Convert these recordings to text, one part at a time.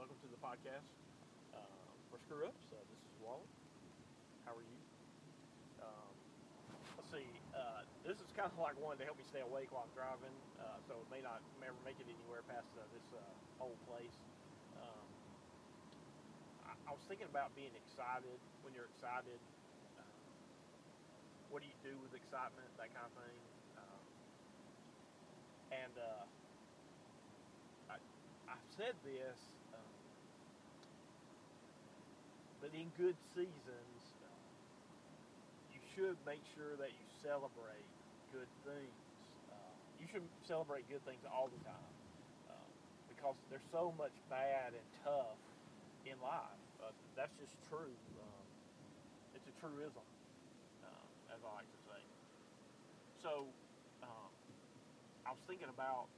welcome to the podcast for Screw Ups. Uh, this is Wally. How are you? Um, let's see. Uh, this is kind of like one to help me stay awake while I'm driving, uh, so it may not ever make it anywhere past uh, this uh, old place. Um, I, I was thinking about being excited. When you're excited, uh, what do you do with excitement? That kind of thing. Um, and uh, I, I've said this, um, but in good seasons, you should make sure that you celebrate good things. Uh, you should celebrate good things all the time uh, because there's so much bad and tough in life. Uh, that's just true. Um, it's a truism, um, as I like to say. So, um, I was thinking about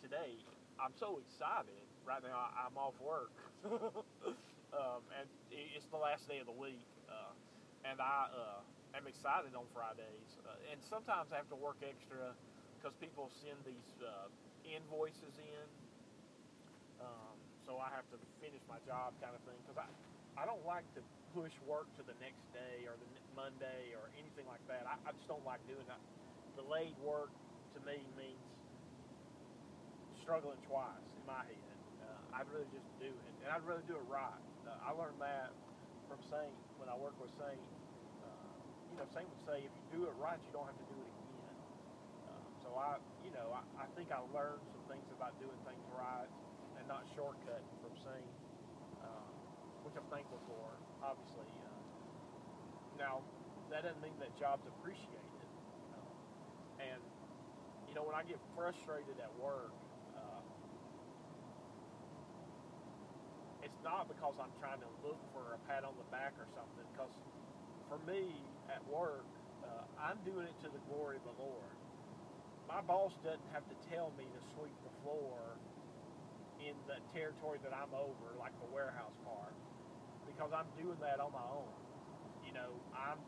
today. I'm so excited right now. I, I'm off work, um, and it's the last day of the week, uh, and I uh, am excited on Fridays. Uh, and sometimes I have to work extra because people send these uh, invoices in, um, so I have to finish my job, kind of thing. Because I I don't like to push work to the next day or the Monday or anything like that. I, I just don't like doing that. Delayed work to me means struggling twice in my head. Uh, I'd rather just do it, and I'd rather do it right. Uh, I learned that from Saint when I worked with Saint. Uh, you know, Saint would say, if you do it right, you don't have to do it again. Um, so I, you know, I, I think I learned some things about doing things right and not shortcutting from Saint, um, which I'm thankful for, obviously. Uh, now, that doesn't mean that job's appreciated. Um, and, you know, when I get frustrated at work, uh, it's not because I'm trying to look for a pat on the back or something. Because for me at work, uh, I'm doing it to the glory of the Lord. My boss doesn't have to tell me to sweep the floor in the territory that I'm over, like the warehouse part, because I'm doing that on my own. You know, I'm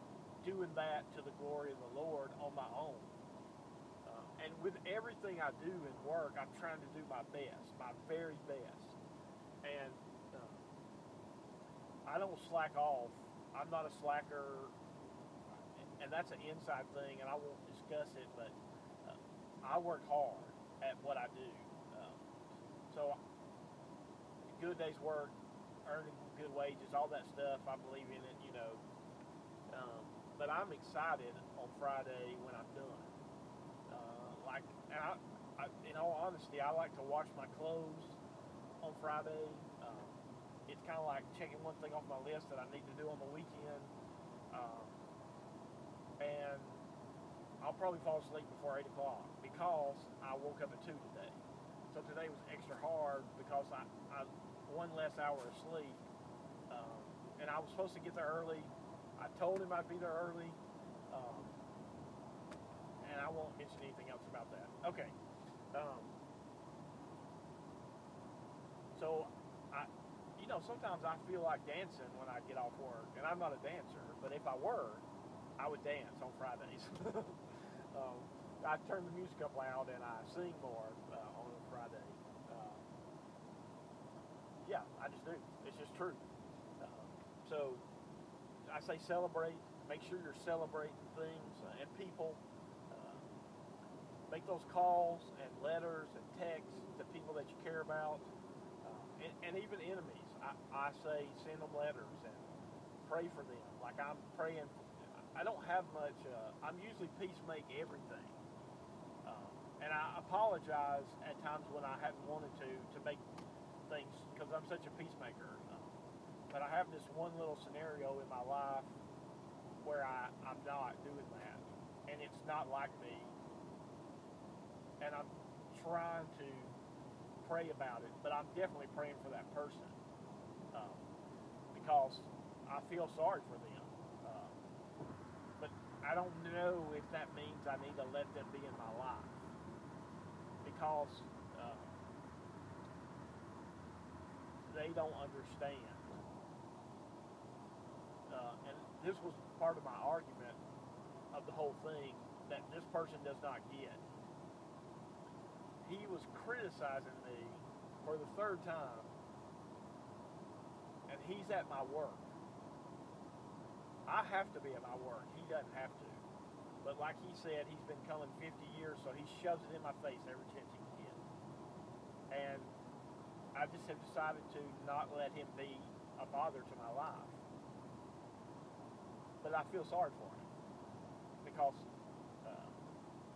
doing that to the glory of the Lord on my own. Uh, and with everything I do in work, I'm trying to do my best, my very best. And I don't slack off. I'm not a slacker, and that's an inside thing, and I won't discuss it, but uh, I work hard at what I do. Um, so, good day's work, earning good wages, all that stuff, I believe in it, you know. Um, but I'm excited on Friday when I'm done. Uh, like, and I, I, in all honesty, I like to wash my clothes on Friday. It's kind of like checking one thing off my list that I need to do on the weekend. Um, and I'll probably fall asleep before 8 o'clock because I woke up at 2 today. So today was extra hard because I, I one less hour of sleep. Um, and I was supposed to get there early. I told him I'd be there early. Um, and I won't mention anything else about that. Okay. Um, so, know, sometimes I feel like dancing when I get off work, and I'm not a dancer. But if I were, I would dance on Fridays. um, I turn the music up loud and I sing more uh, on a Friday. Uh, yeah, I just do. It's just true. Uh, so I say celebrate. Make sure you're celebrating things uh, and people. Uh, make those calls and letters and texts to people that you care about, and, and even enemies. I, I say send them letters and pray for them. Like I'm praying. I don't have much. Uh, I'm usually peacemake everything, um, and I apologize at times when I haven't wanted to to make things because I'm such a peacemaker. Um, but I have this one little scenario in my life where I, I'm not doing that. And it's not like me. And I'm trying to pray about it, but I'm definitely praying for that person um, because I feel sorry for them. Uh, but I don't know if that means I need to let them be in my life because uh, they don't understand. Uh, and this was part of my argument of the whole thing that this person does not get. He was criticizing me for the third time and he's at my work. I have to be at my work. He doesn't have to. But like he said, he's been coming 50 years, so he shoves it in my face every chance he can get. And I just have decided to not let him be a bother to my life. But I feel sorry for him because uh,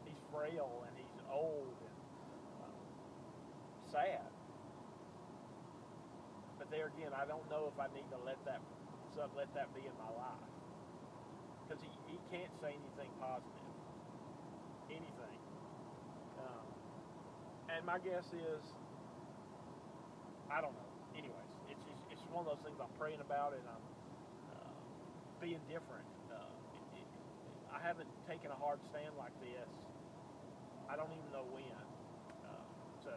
he's frail and he's old and uh, sad. But there again, I don't know if I need to let that let that be in my life because he, he can't say anything positive, anything. Um, and my guess is, I don't know. Anyways, it's just, it's one of those things I'm praying about and I'm uh, being different. Uh, it, it, I haven't taken a hard stand like this. I don't even know when. Uh, so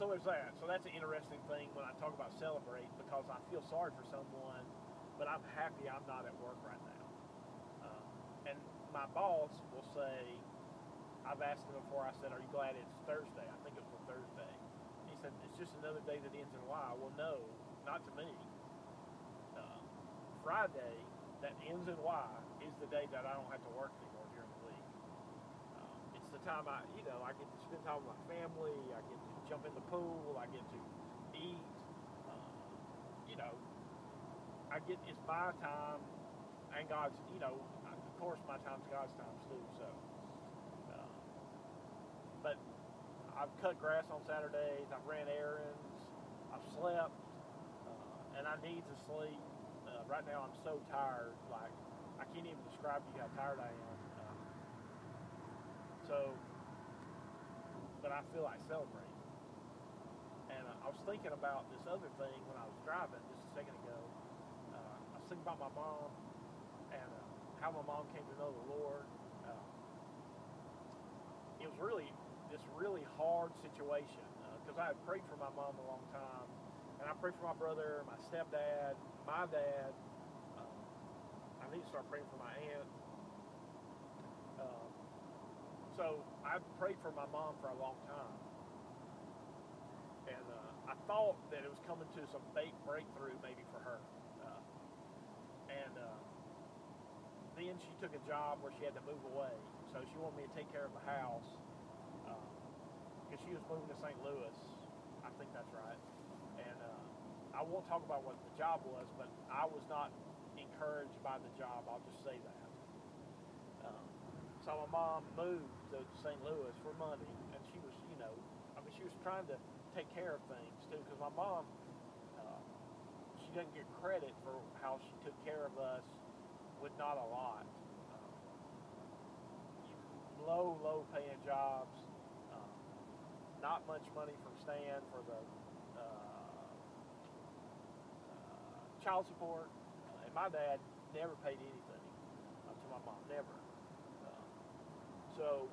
so there's that. So that's an interesting thing when I talk about celebrate because I feel sorry for someone, but I'm happy I'm not at work right now. Um, and my boss will say, I've asked him before, I said, Are you glad it's Thursday? I think it was Thursday. He said, It's just another day that ends in Y. Well, no, not to me. Uh, Friday that ends in Y is the day that I don't have to work anymore during the week. Um, it's time I, you know, I get to spend time with my family. I get to jump in the pool. I get to eat. Uh, you know, I get it's my time and God's. You know, of course, my time's God's time too. So, uh, but I've cut grass on Saturdays. I've ran errands. I've slept, uh, and I need to sleep. Uh, right now, I'm so tired. Like I can't even describe to you how tired I am. So, but I feel like celebrating. And uh, I was thinking about this other thing when I was driving just a second ago. Uh, I was thinking about my mom and uh, how my mom came to know the Lord. Uh, it was really this really hard situation because uh, I had prayed for my mom a long time, and I prayed for my brother, my stepdad, my dad. Um, I need to start praying for my aunt. Um, so I prayed for my mom for a long time and uh, I thought that it was coming to some big breakthrough maybe for her. Uh, and uh, then she took a job where she had to move away, so she wanted me to take care of the house because uh, she was moving to St. Louis. I think that's right. And uh, I won't talk about what the job was, but I was not encouraged by the job. I'll just say that. Um, so my mom moved to St. Louis for money, and she was, you know, I mean, she was trying to take care of things too. Because my mom, uh, she doesn't get credit for how she took care of us with not a lot. Uh, low, low paying jobs, uh, not much money from Stan for the uh, uh, child support, and my dad never paid anything to my mom, never. So,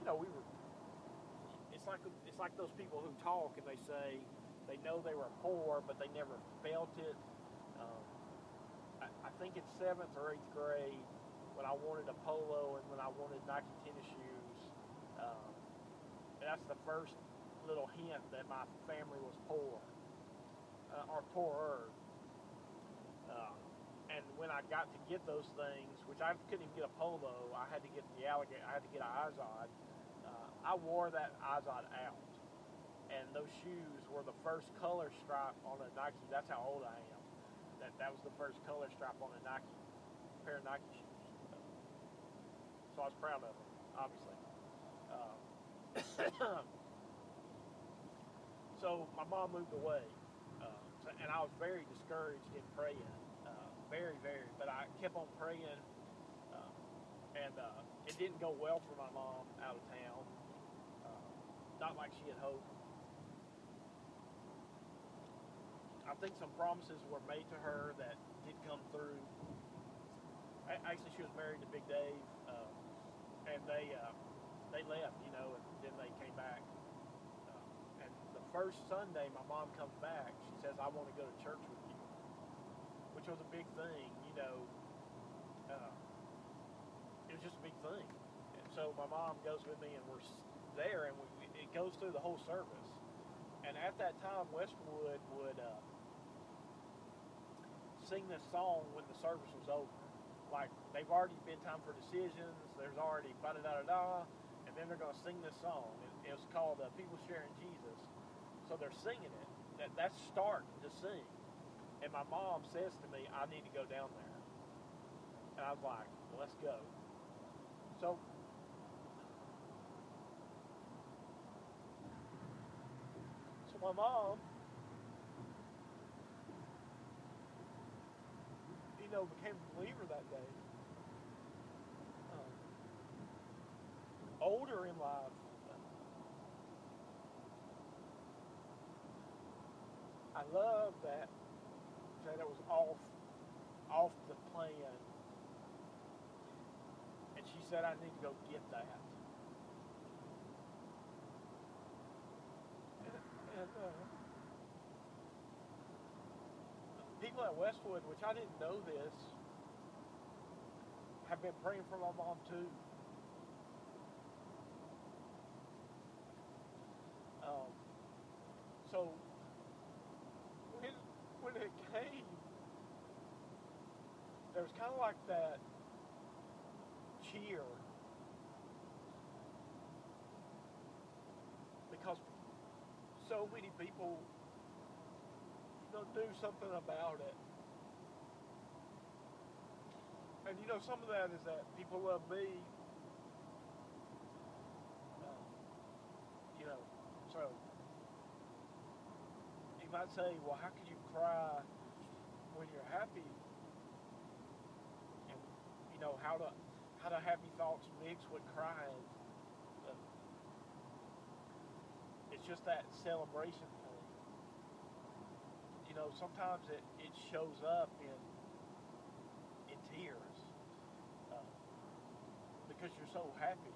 you know, we were it's like it's like those people who talk and they say they know they were poor, but they never felt it. Um, I, I think it's seventh or eighth grade when I wanted a polo and when I wanted Nike tennis shoes. Um, that's the first little hint that my family was poor uh, or poorer. Uh, and when I got to get those things, which I couldn't even get a polo, I had to get the alligator. I had to get an Izod I wore that Izod out. And those shoes were the first color stripe on a Nike. That's how old I am. That that was the first color stripe on a Nike pair of Nike shoes. So I was proud of them, obviously. Um, so my mom moved away, uh, and I was very discouraged in praying, uh, very, very. But I kept on praying, uh, and uh, it didn't go well for my mom out of town not like she had hoped. I think some promises were made to her that did come through. Actually, she was married to Big Dave, uh, and they uh, they left, you know, and then they came back. Uh, and the first Sunday, my mom comes back. She says, "I want to go to church with you," which was a big thing, you know. Uh, it was just a big thing. And so my mom goes with me, and we're there, and we, it goes through the whole service. And at that time, Westwood would uh, sing this song when the service was over. Like they've already been time for decisions. There's already da da da da, and then they're going to sing this song. It, it was called uh, "People Sharing Jesus." So they're singing it. That that's starting to sing. And my mom says to me, "I need to go down there." And I was like, "Let's go." So so my mom you know, became a believer that day. Um, older in life, I love that that it was off off the plan, and she said, "I need to go get that." And, and uh, people at Westwood, which I didn't know this, have been praying for my mom too. Um, so when when it came, there was kind of like that cheer because so many people don't do something about it. And you know, some of that is that people love me. Uh, you know, so you might say, well, how could you cry when you're happy? Know, how to how do happy thoughts mix with crying? It's just that celebration thing you know, sometimes it, it shows up in in tears uh, because you're so happy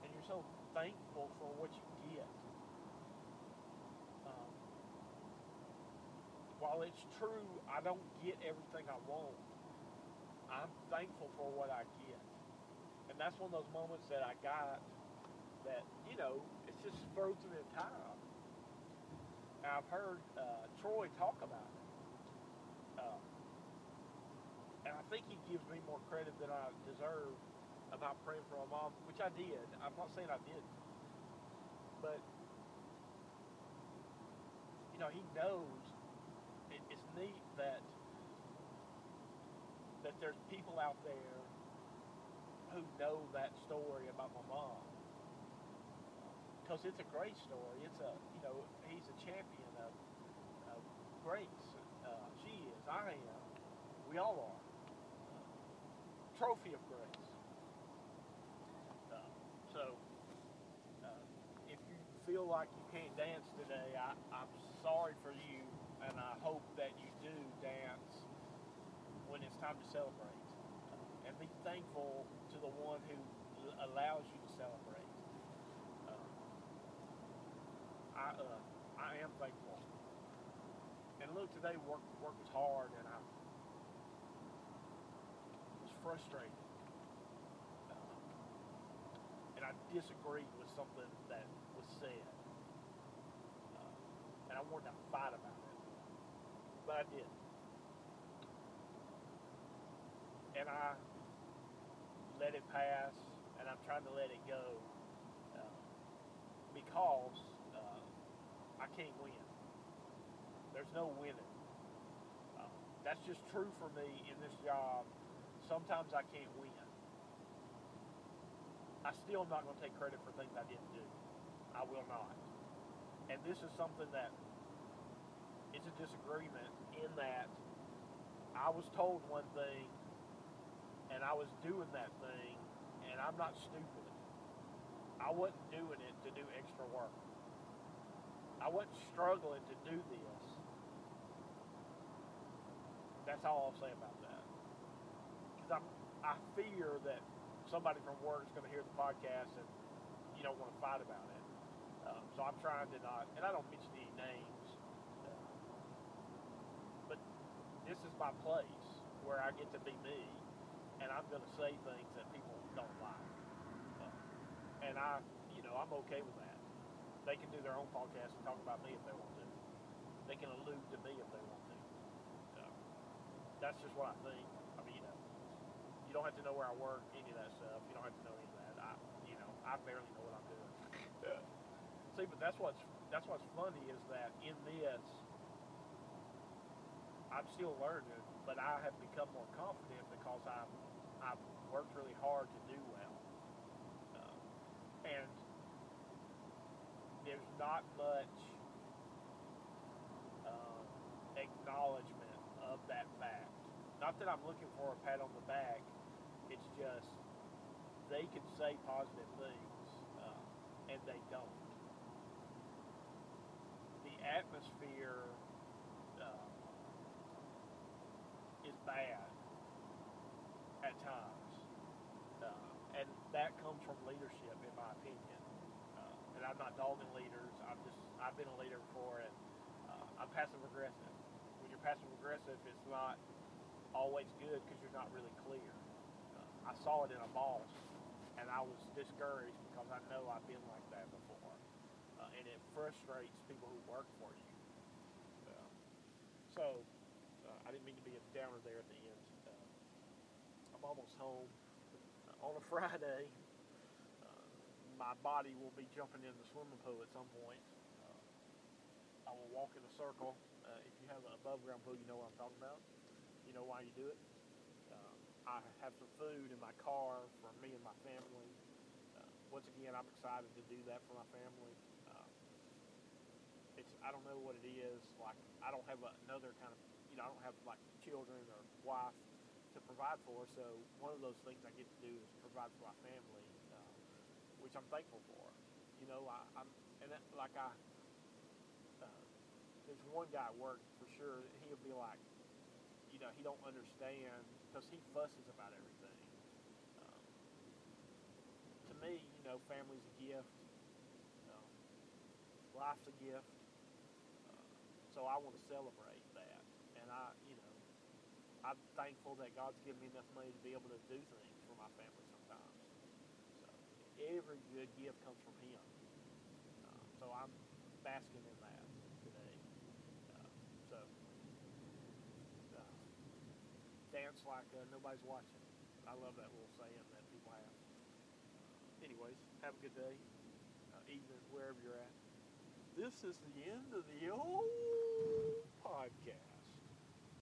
and you're so thankful for what you get. Um, while it's true, I don't get everything I want. I'm thankful for what I get, and that's one of those moments that I got that you know it's just frozen in time. I've heard uh, Troy talk about it. Uh, and I think he gives me more credit than I deserve about praying for my mom, which I did. I'm not saying I didn't. But, you know, he knows it, it's neat that there's people out there who know that story about my mom because it's a great story. It's a you know he's a champion of, of grace. Uh, she is. I am. We all are. Uh, trophy of grace. Uh, so uh, if you feel like you can't dance today, I, I'm sorry for you, and I hope that you do dance time to celebrate, uh, and be thankful to the one who allows you to celebrate. I uh, I am thankful. And look, today work work was hard, and I was frustrated, uh, and I disagreed with something that was said, uh, and I wanted to fight about it, but I did, and I let it pass, and I'm trying to let it go uh, because I can't win. There's no winning. Uh, that's just true for me in this job. Sometimes I can't win. I still am not going to take credit for things I didn't do. I will not. And this is something that is a disagreement in that I was told one thing and I was doing that thing and I'm not stupid. I wasn't doing it to do extra work. I wasn't struggling to do this. That's all I'll say about that. Because I'm, I fear that somebody from work is going to hear the podcast and you don't want to fight about it. Um, so I'm trying to not, and I don't mention any names, uh, but this is my place where I get to be me, and I'm going to say things that people don't like. Uh, and I, you know, I'm okay with that they can do their own podcast and talk about me if they want to. They can allude to me if they want to. So that's just what I think. I mean, you know, you don't have to know where I work, any of that stuff. You don't have to know any of that. I, you know, I barely know what I'm doing. See, but that's what's that's what's funny is that in this, I'm still learning, but I have become more confident because I've I've worked really hard to do well, uh, and there's not much um, acknowledgement of that fact. Not that I'm looking for a pat on the back. It's just they can say positive things, uh, and they don't. The atmosphere uh, is bad at times, uh, and that comes from leadership, in my opinion. Uh, and I'm not dogging leaders. I'm just I've been a leader before, and uh, I'm passive aggressive. When you're passive aggressive, it's not always good because you're not really clear. Uh, I saw it in a boss, and I was discouraged because I know I've been like that before, uh, and it frustrates people who work for you. Uh, so uh, I didn't mean to be a downer there at the end. Uh, I'm almost home uh, on a Friday. Uh, my body will be jumping in the swimming pool at some point. Uh, I will walk in a circle. Uh, if you have an above ground pool, you know what I'm talking about. You know why you do it. Uh, I have some food in my car for me and my family. Uh, once again, I'm excited to do that for my family. Uh, it's I don't know what it is. Like I don't have another kind of you know I don't have like children or wife to provide for. So one of those things I get to do is provide for my family, uh, which I'm thankful for. You know, I, I'm and that, like I. Uh, there's one guy at work for sure. He'll be like, you know, he don't understand because he fusses about everything. Um, to me, you know, family's a gift. Um, life's a gift. Uh, so I want to celebrate that, and I, you know, I'm thankful that God's given me enough money to be able to do things for my family sometimes. So every good gift comes from Him. Uh, so I'm basking in that today. Uh, so uh, dance like uh, nobody's watching. I love that little saying that people have. Anyways, have a good day, uh, evening, wherever you're at. This is the end of the old podcast.